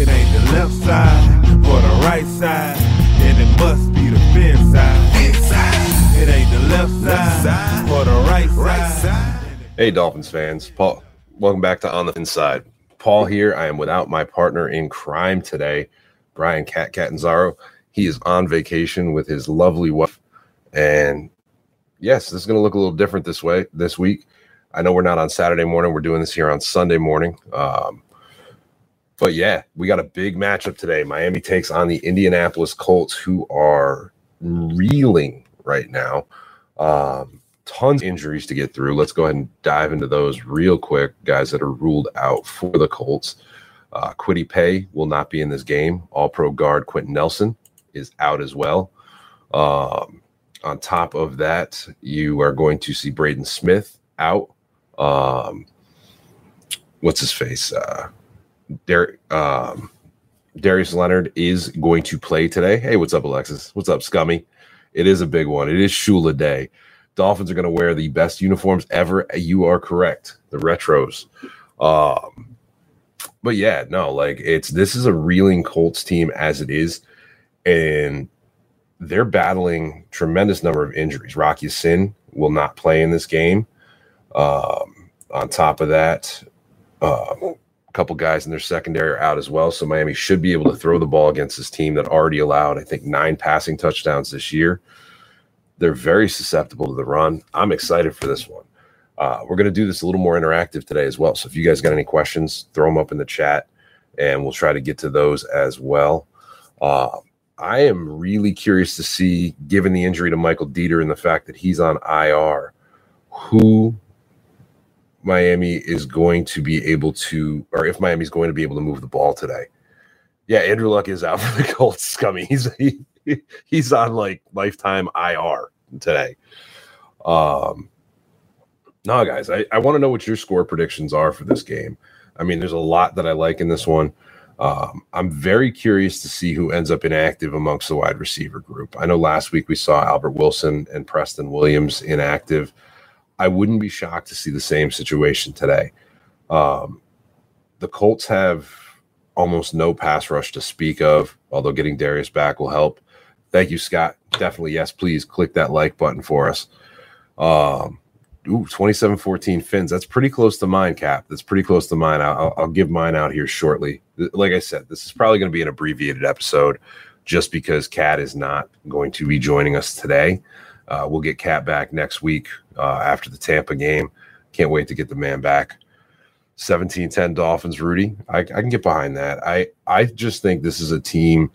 It ain't the left side or the right side, then it must be the fin side. It ain't the left side or the right side. Hey, Dolphins fans. Paul, welcome back to On the Inside. Paul here. I am without my partner in crime today, Brian Cat Catanzaro. He is on vacation with his lovely wife. And yes, this is going to look a little different this way this week. I know we're not on Saturday morning. We're doing this here on Sunday morning. Um, but yeah, we got a big matchup today. Miami takes on the Indianapolis Colts, who are reeling right now. Um, tons of injuries to get through. Let's go ahead and dive into those real quick. Guys that are ruled out for the Colts. Uh, Kwity Paye will not be in this game. All pro guard Quenton Nelson is out as well. Um, on top of that, you are going to see Braden Smith out. Um, what's his face? Uh, Dar- um, Darius Leonard is going to play today. Hey, what's up, Alexis? What's up, Scummy? It is a big one. It is Shula Day. Dolphins are going to wear the best uniforms ever. You are correct. The retros. Um, but yeah, no, like it's this is a reeling Colts team as it is, and they're battling tremendous number of injuries. Rock Ya-Sin will not play in this game. Um, on top of that, uh, couple guys in their secondary are out as well. So Miami should be able to throw the ball against this team that already allowed, I think, nine passing touchdowns this year. They're very susceptible to the run. I'm excited for this one. Uh, we're going to do this a little more interactive today as well. So if you guys got any questions, throw them up in the chat and we'll try to get to those as well. Uh, I am really curious to see, given the injury to Michael Deiter and the fact that he's on IR, who Miami is going to be able to, or if Miami's going to be able to move the ball today. Yeah, Andrew Luck is out for the Colts. Scummy. He's he, he's on like lifetime IR today. Um, no, guys, I, I want to know what your score predictions are for this game. I mean, there's a lot that I like in this one. Um, I'm very curious to see who ends up inactive amongst the wide receiver group. I know last week we saw Albert Wilson and Preston Williams inactive. I wouldn't be shocked to see the same situation today. Um, the Colts have almost no pass rush to speak of, although getting Darius back will help. Thank you, Scott. Definitely, yes, please click that like button for us. Um, ooh, 27 14 fins. That's pretty close to mine, Cap. That's pretty close to mine. I'll, I'll give mine out here shortly. Like I said, this is probably going to be an abbreviated episode just because Cat is not going to be joining us today. Uh, we'll get Cat back next week uh, after the Tampa game. Can't wait to get the man back. 17-10 Dolphins, Rudy. I, I can get behind that. I I just think this is a team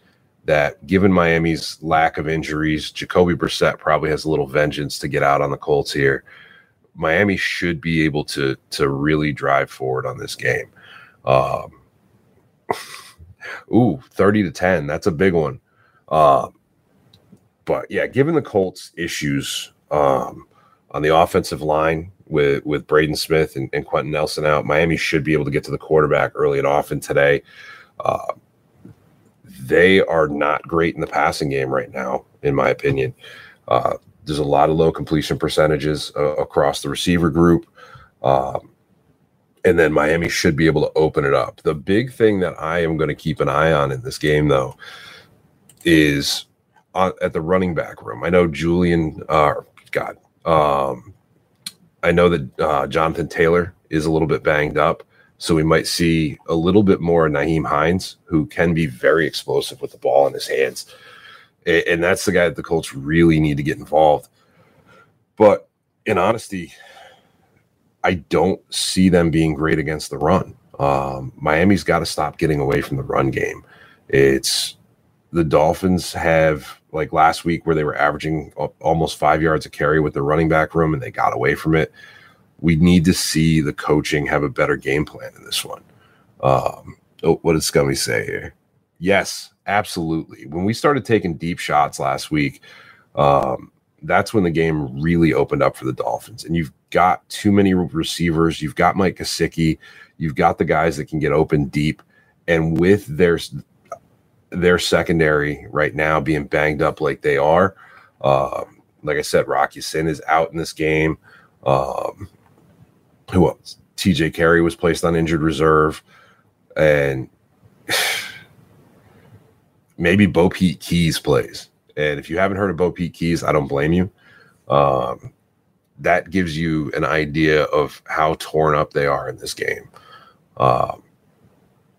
that, given Miami's lack of injuries, Jacoby Brissett probably has a little vengeance to get out on the Colts here. Miami should be able to to really drive forward on this game. Um, ooh, 30 to 10. That's a big one. Uh, but yeah, given the Colts' issues um, on the offensive line with with Braden Smith and, and, Quenton Nelson out, Miami should be able to get to the quarterback early and often today. Uh, they are not great in the passing game right now, in my opinion. Uh, there's a lot of low completion percentages uh, across the receiver group. Um, and then Miami should be able to open it up. The big thing that I am going to keep an eye on in this game, though, is at the running back room. I know Julian, uh, God, um, I know that uh, Jonathan Taylor is a little bit banged up. So we might see a little bit more Nyheim Hines, who can be very explosive with the ball in his hands. And that's the guy that the Colts really need to get involved. But in honesty, I don't see them being great against the run. Um, Miami's got to stop getting away from the run game. It's the Dolphins have like last week where they were averaging almost five yards a carry with the running back room and they got away from it. We need to see the coaching have a better game plan in this one. Um, Oh, what did Scummy say here? Yes, absolutely. When we started taking deep shots last week, um, that's when the game really opened up for the Dolphins. And you've got too many receivers. You've got Mike Gesicki. You've got the guys that can get open deep. And with their their secondary right now being banged up like they are, um, like I said, Rock Ya-Sin is out in this game. Um, who else? TJ Carrie was placed on injured reserve, and maybe BoPete Keyes plays. And if you haven't heard of BoPete Keyes, I don't blame you. Um, that gives you an idea of how torn up they are in this game. Um,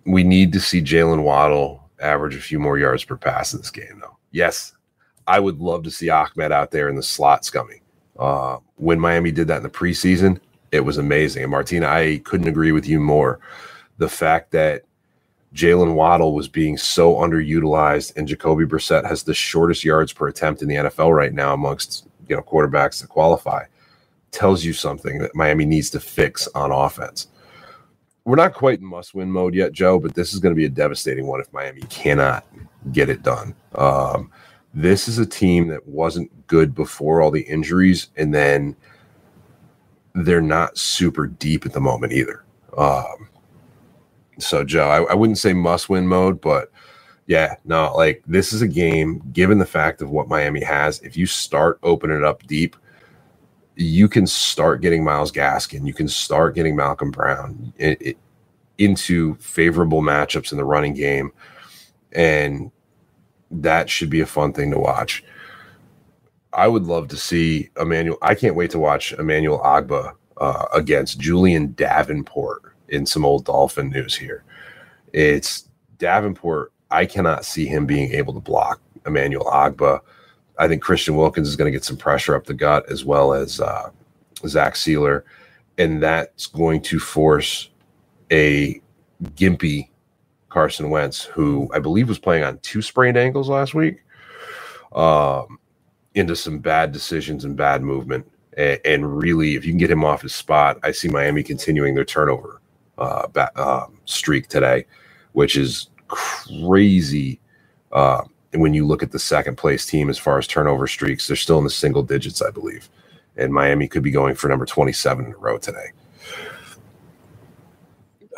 we need to see Jaylen Waddle average a few more yards per pass in this game, though. Yes, I would love to see Ahmed out there in the slot scummy. Uh, when Miami did that in the preseason, it was amazing. And Martina, I couldn't agree with you more. The fact that Jaylen Waddle was being so underutilized, and Jacoby Brissett has the shortest yards per attempt in the NFL right now amongst you know quarterbacks to qualify, tells you something that Miami needs to fix on offense. We're not quite in must-win mode yet, Joe, but this is going to be a devastating one if Miami cannot get it done. Um, this is a team that wasn't good before all the injuries, and then they're not super deep at the moment either. Um, so, Joe, I, I wouldn't say must win mode, but yeah, no, like this is a game, given the fact of what Miami has, if you start opening it up deep, you can start getting Myles Gaskin, you can start getting Malcolm Brown it, it, into favorable matchups in the running game. And that should be a fun thing to watch. I would love to see Emmanuel. I can't wait to watch Emmanuel Ogbah uh, against Julién Davenport in some old Dolphin news here. It's Davenport. I cannot see him being able to block Emmanuel Ogbah. I think Christian Wilkins is going to get some pressure up the gut as well as uh, Zach Sieler, and that's going to force a gimpy Carson Wentz, who I believe was playing on two sprained ankles last week, um, into some bad decisions and bad movement. And, really, if you can get him off his spot, I see Miami continuing their turnover uh, uh, streak today, which is crazy. Uh, when you look at the second place team as far as turnover streaks, they're still in the single digits, I believe. And Miami could be going for number 27 in a row today.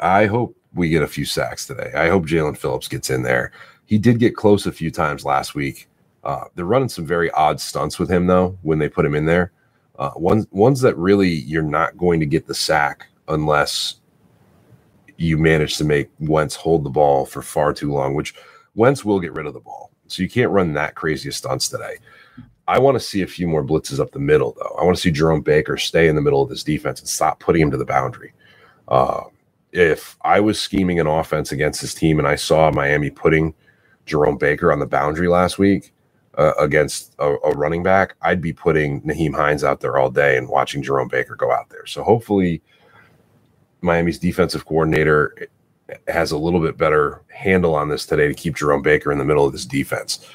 I hope we get a few sacks today. I hope Jaelan Phillips gets in there. He did get close a few times last week. Uh, they're running some very odd stunts with him, though, when they put him in there. Uh, ones, ones that really you're not going to get the sack unless you manage to make Wentz hold the ball for far too long, which Wentz will get rid of the ball. So you can't run that crazy stunts today. I want to see a few more blitzes up the middle, though. I want to see Jerome Baker stay in the middle of this defense and stop putting him to the boundary. Uh, if I was scheming an offense against this team and I saw Miami putting Jerome Baker on the boundary last week uh, against a, a, running back, I'd be putting Nyheim Hines out there all day and watching Jerome Baker go out there. So hopefully – Miami's defensive coordinator has a little bit better handle on this today to keep Jerome Baker in the middle of this defense.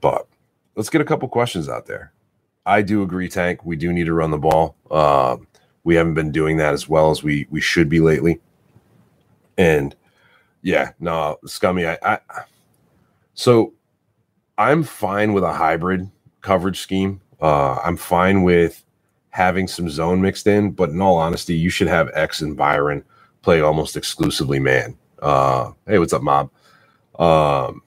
But let's get a couple questions out there. I do agree, Tank. We do need to run the ball. Um, we haven't been doing that as well as we we should be lately. And yeah, no, scummy. I, I so I'm fine with a hybrid coverage scheme. Uh, I'm fine with having some zone mixed in, but in all honesty, you should have X and Byron play almost exclusively man. Uh, hey, what's up, Mob? Um,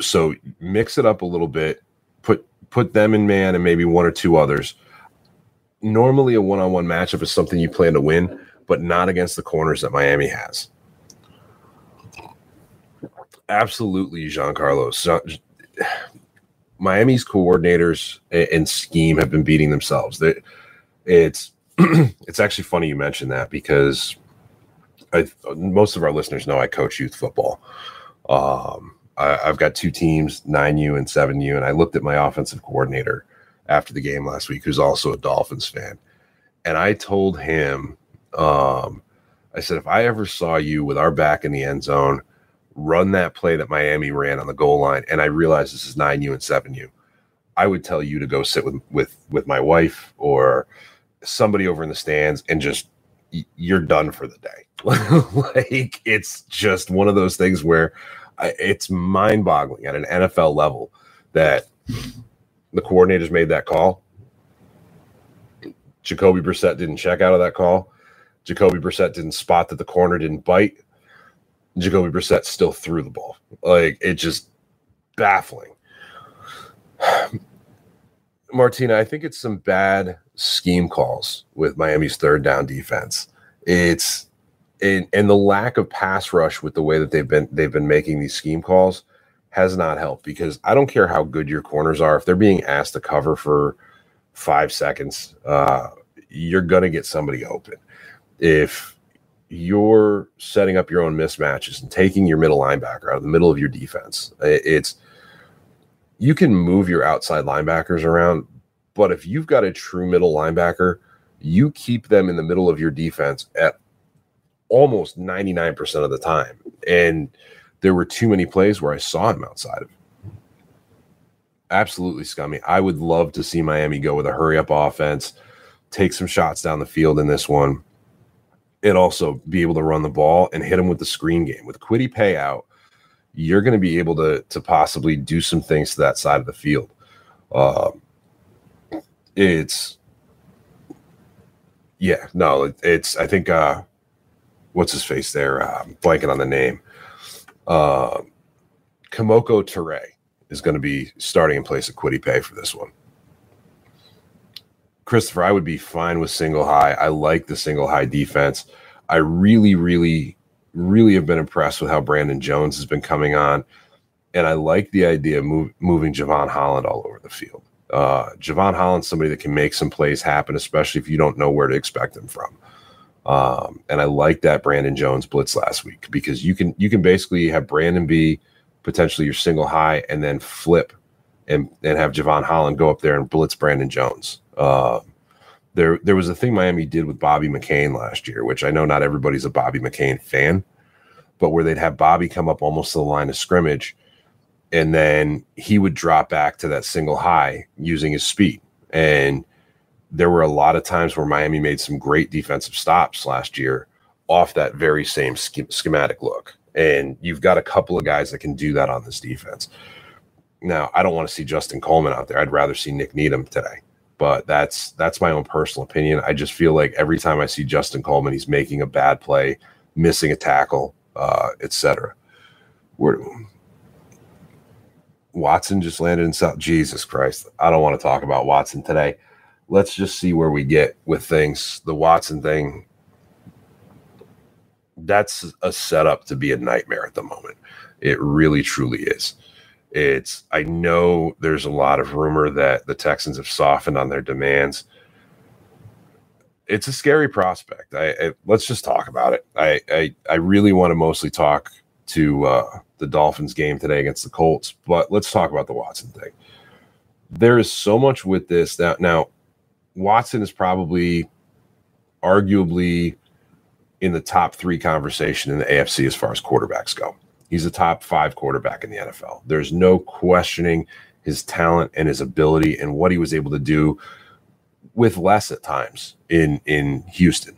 so mix it up a little bit. Put put them in man and maybe one or two others. Normally, a one-on-one matchup is something you plan to win, but not against the corners that Miami has. Absolutely, Giancarlo. Miami's coordinators and scheme have been beating themselves. They, it's it's actually funny you mentioned that because I, most of our listeners know I coach youth football. Um, I, have got two teams, nine U and seven U, and I looked at my offensive coordinator after the game last week, who's also a Dolphins fan, and I told him, um, I said, if I ever saw you with our back in the end zone run that play that Miami ran on the goal line, and I realize this is nine U and seven U, I would tell you to go sit with with with my wife or somebody over in the stands and just you're done for the day. like it's just one of those things where it's mind-boggling at an NFL level that the coordinators made that call. Jacoby Brissett didn't check out of that call. Jacoby Brissett didn't spot that the corner didn't bite. Jacoby Brissett still threw the ball. Like it just baffling. Martina, I think it's some bad scheme calls with Miami's third down defense. It's and, and the lack of pass rush with the way that they've been they've been making these scheme calls has not helped because I don't care how good your corners are if they're being asked to cover for five seconds, uh, you're gonna get somebody open. If you're setting up your own mismatches and taking your middle linebacker out of the middle of your defense, it's you can move your outside linebackers around, but if you've got a true middle linebacker, you keep them in the middle of your defense at almost 99% of the time. And there were too many plays where I saw him outside of Absolutely scummy. I would love to see Miami go with a hurry up offense, take some shots down the field in this one, and also be able to run the ball and hit them with the screen game. With Kwity payout, you're going to be able to to possibly do some things to that side of the field. Uh, it's yeah, no, it, it's I think uh, what's his face there, uh, blanking on the name. Uh, Kemoko Turay is going to be starting in place of Kwity Paye for this one. Christopher, I would be fine with single high. I like the single high defense. I really, really really have been impressed with how Brandon Jones has been coming on. And I like the idea of move, moving Jevon Holland all over the field. Uh, Jevon Holland's somebody that can make some plays happen, especially if you don't know where to expect them from. Um, and I like that Brandon Jones blitz last week because you can you can basically have Brandon be potentially your single high and then flip and and have Jevon Holland go up there and blitz Brandon Jones. Uh, there there was a thing Miami did with Bobby McCain last year, which I know not everybody's a Bobby McCain fan, but where they'd have Bobby come up almost to the line of scrimmage, and then he would drop back to that single high using his speed. And there were a lot of times where Miami made some great defensive stops last year off that very same schematic look. And you've got a couple of guys that can do that on this defense. Now, I don't want to see Justin Coleman out there. I'd rather see Nik Needham today but that's that's my own personal opinion. I just feel like every time I see Justin Coleman, he's making a bad play, missing a tackle, uh, etc. Watson just landed in South. Jesus Christ, I don't want to talk about Watson today. Let's just see where we get with things. The Watson thing, that's a setup to be a nightmare at the moment. It really, truly is. It's I know there's a lot of rumor that the Texans have softened on their demands. It's a scary prospect. I, I let's just talk about it. I I, I really want to mostly talk to uh, the Dolphins game today against the Colts, but let's talk about the Watson thing. There is so much with this that now Watson is probably arguably in the top three conversation in the AFC as far as quarterbacks go. He's a top five quarterback in the NFL. There's no questioning his talent and his ability and what he was able to do with less at times in in Houston.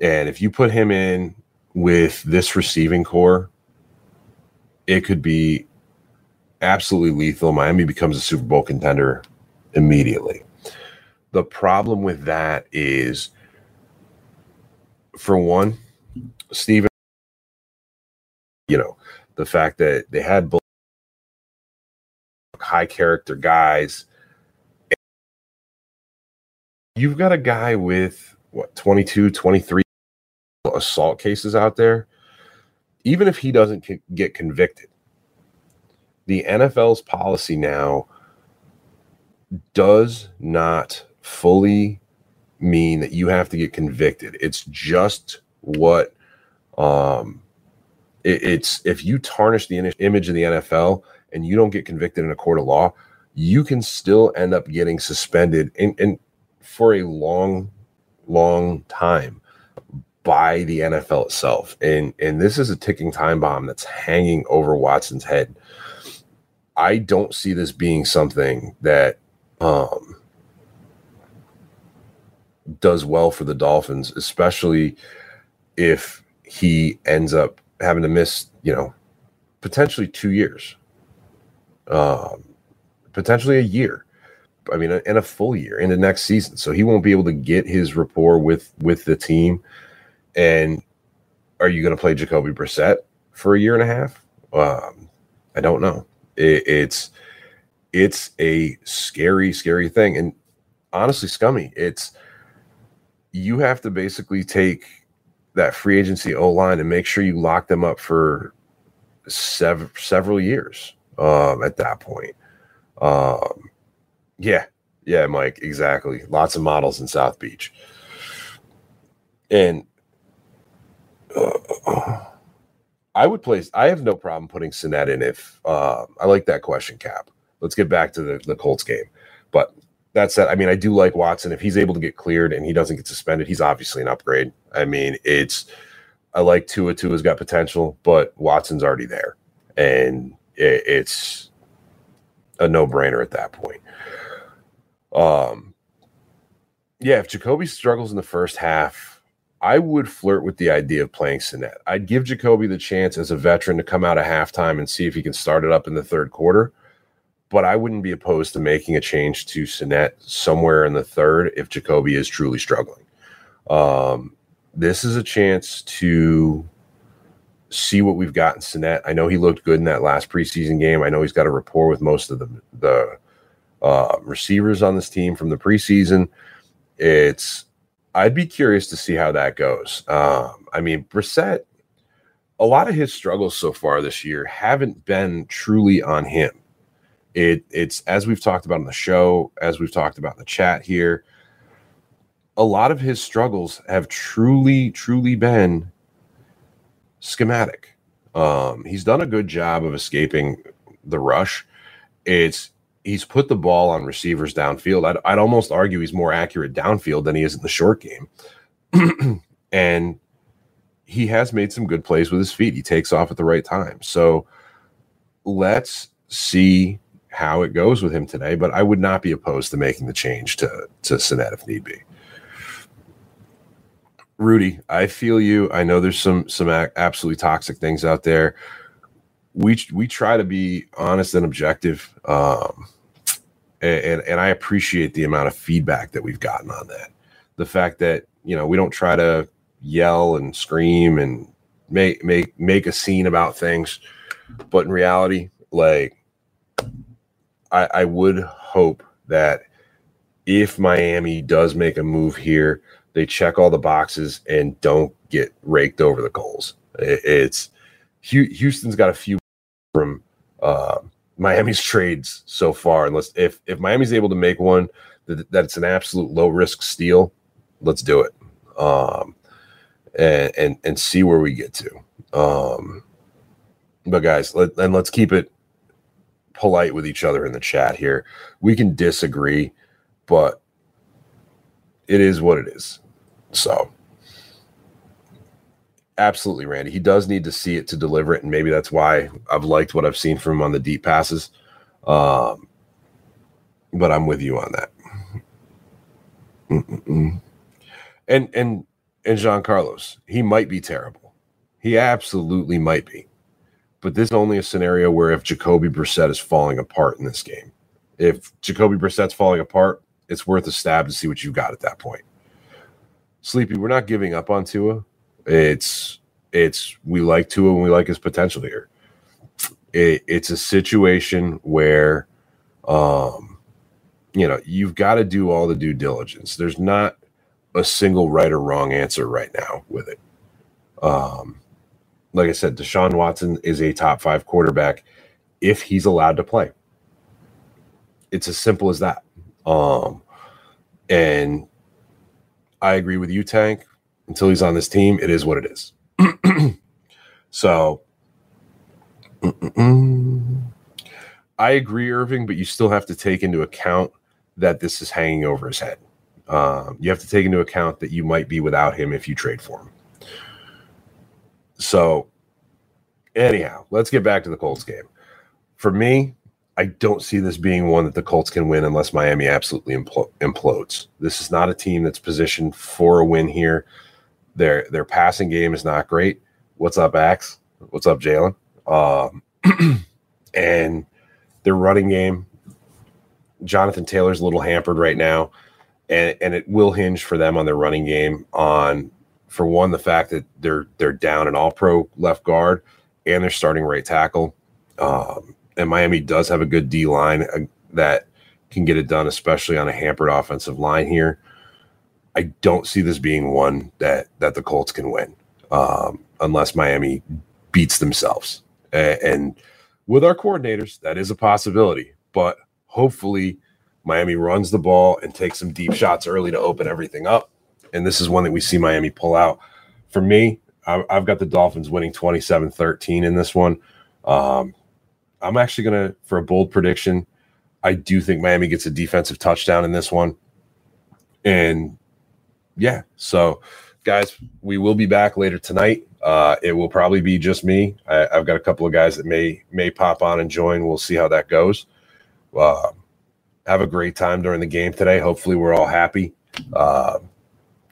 And if you put him in with this receiving corps, it could be absolutely lethal. Miami becomes a Super Bowl contender immediately. The problem with that is, for one, Steven you know, the fact that they had high character guys. You've got a guy with what 22, 23 assault cases out there. Even if he doesn't get convicted, the NFL's policy now does not fully mean that you have to get convicted. It's just what um, it, it's if you tarnish the image of the NFL and you don't get convicted in a court of law, you can still end up getting suspended and, and for a long, long time by the NFL itself. And and this is a ticking time bomb that's hanging over Watson's head. I don't see this being something that um does well for the Dolphins, especially if he ends up having to miss, you know, potentially two years, um, potentially a year. I mean, in a full year into next season, so he won't be able to get his rapport with with the team. And are you going to play Jacoby Brissett for a year and a half? Um, I don't know. It, it's it's a scary, scary thing, and honestly, scummy. It's you have to basically take that free agency O line and make sure you lock them up for sev- several years um, at that point. Um, yeah, yeah, Mike, exactly. Lots of models in South Beach. And uh, I would place, I have no problem putting Sinnett in if uh, I like that question, Cap. Let's get back to the, the Colts game. But that said, I mean, I do like Watson. If he's able to get cleared and he doesn't get suspended, he's obviously an upgrade. I mean, it's, I like Tua. Tua's got potential, but Watson's already there. And it, it's, a no brainer at that point. Um, yeah, if Jacoby struggles in the first half, I would flirt with the idea of playing Sinnett. I'd give Jacoby the chance as a veteran to come out of halftime and see if he can start it up in the third quarter. But I wouldn't be opposed to making a change to Sinnett somewhere in the third if Jacoby is truly struggling. Um, this is a chance to see what we've got in Sinnett. I know he looked good in that last preseason game. I know he's got a rapport with most of the the uh, receivers on this team from the preseason. It's I'd be curious to see how that goes. Um, I mean, Brissett, a lot of his struggles so far this year haven't been truly on him. It it's as we've talked about on the show, as we've talked about in the chat here. A lot of his struggles have truly, truly been schematic. Um, he's done a good job of escaping the rush. It's he's put the ball on receivers downfield. I'd, I'd almost argue he's more accurate downfield than he is in the short game. and he has made some good plays with his feet. He takes off at the right time. So let's see how it goes with him today. But I would not be opposed to making the change to to Sinnett if need be. Rudy, I feel you. I know there's some some absolutely toxic things out there. We we try to be honest and objective, um, and and I appreciate the amount of feedback that we've gotten on that. The fact that you know we don't try to yell and scream and make make make a scene about things, but in reality, like I, I would hope that if Miami does make a move here they check all the boxes and don't get raked over the coals. It's Houston's got a few from uh, Miami's trades so far. Unless if if Miami's able to make one that, that's an absolute low risk steal, let's do it. Um, and and and see where we get to. Um, but guys, let and let's keep it polite with each other in the chat here. We can disagree, but it is what it is. So, absolutely, Randy. He does need to see it to deliver it, and maybe that's why I've liked what I've seen from him on the deep passes. Um, but I'm with you on that. And and and Jean Carlos, he might be terrible. He absolutely might be. But this is only a scenario where if Jacoby Brissett is falling apart in this game, if Jacoby Brissett's falling apart, it's worth a stab to see what you've got at that point. Sleepy, we're not giving up on Tua. It's it's we like Tua and we like his potential here. It, it's a situation where, um, you know, you've got to do all the due diligence. There's not a single right or wrong answer right now with it. Um, like I said, Deshaun Watson is a top five quarterback if he's allowed to play. It's as simple as that. Um, and I agree with you, Tank. Until he's on this team, it is what it is. so, I agree, Irving, but you still have to take into account that this is hanging over his head. Um, you have to take into account that you might be without him if you trade for him. So, anyhow, let's get back to the Colts game. For me, I don't see this being one that the Colts can win unless Miami absolutely impl- implodes. This is not a team that's positioned for a win here. Their their passing game is not great. What's up, Axe? What's up, Jalen? Um, and their running game, Jonathan Taylor's a little hampered right now, and and it will hinge for them on their running game on for one the fact that they're they're down an All Pro left guard and they're starting right tackle. Um, and Miami does have a good D line uh, that can get it done, especially on a hampered offensive line here. I don't see this being one that that the Colts can win um, unless Miami beats themselves. And, and with our coordinators, that is a possibility. But hopefully, Miami runs the ball and takes some deep shots early to open everything up. And this is one that we see Miami pull out. For me, I've got the Dolphins winning 27 13 in this one. Um, I'm actually going to, for a bold prediction, I do think Miami gets a defensive touchdown in this one. And yeah, so guys, we will be back later tonight. Uh, it will probably be just me. I, have got a couple of guys that may may pop on and join. We'll see how that goes. Uh, have a great time during the game today. Hopefully, we're all happy. Uh,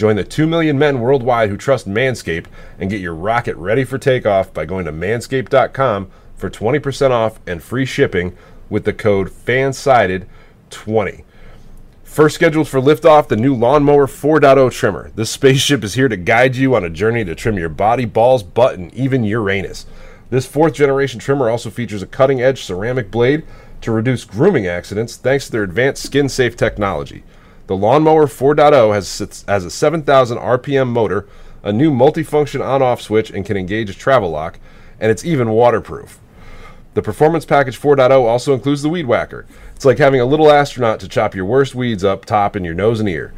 Join the 2 million men worldwide who trust Manscaped and get your rocket ready for takeoff by going to manscaped.com for 20% off and free shipping with the code FANSIDED20. First scheduled for liftoff, the new Lawnmower 4.0 trimmer. This spaceship is here to guide you on a journey to trim your body, balls, butt, and even Uranus. This fourth generation trimmer also features a cutting edge ceramic blade to reduce grooming accidents thanks to their advanced skin safe technology. The Lawnmower 4.0 has, has a 7,000 RPM motor, a new multifunction on off switch, and can engage a travel lock, and it's even waterproof. The Performance Package 4.0 also includes the Weed Whacker. It's like having a little astronaut to chop your worst weeds up top in your nose and ear.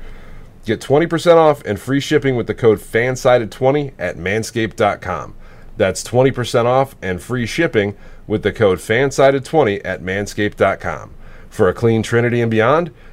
Get 20% off and free shipping with the code FANSIDED20 at manscaped.com. That's 20% off and free shipping with the code FANSIDED20 at manscaped.com. For a clean Trinity and beyond,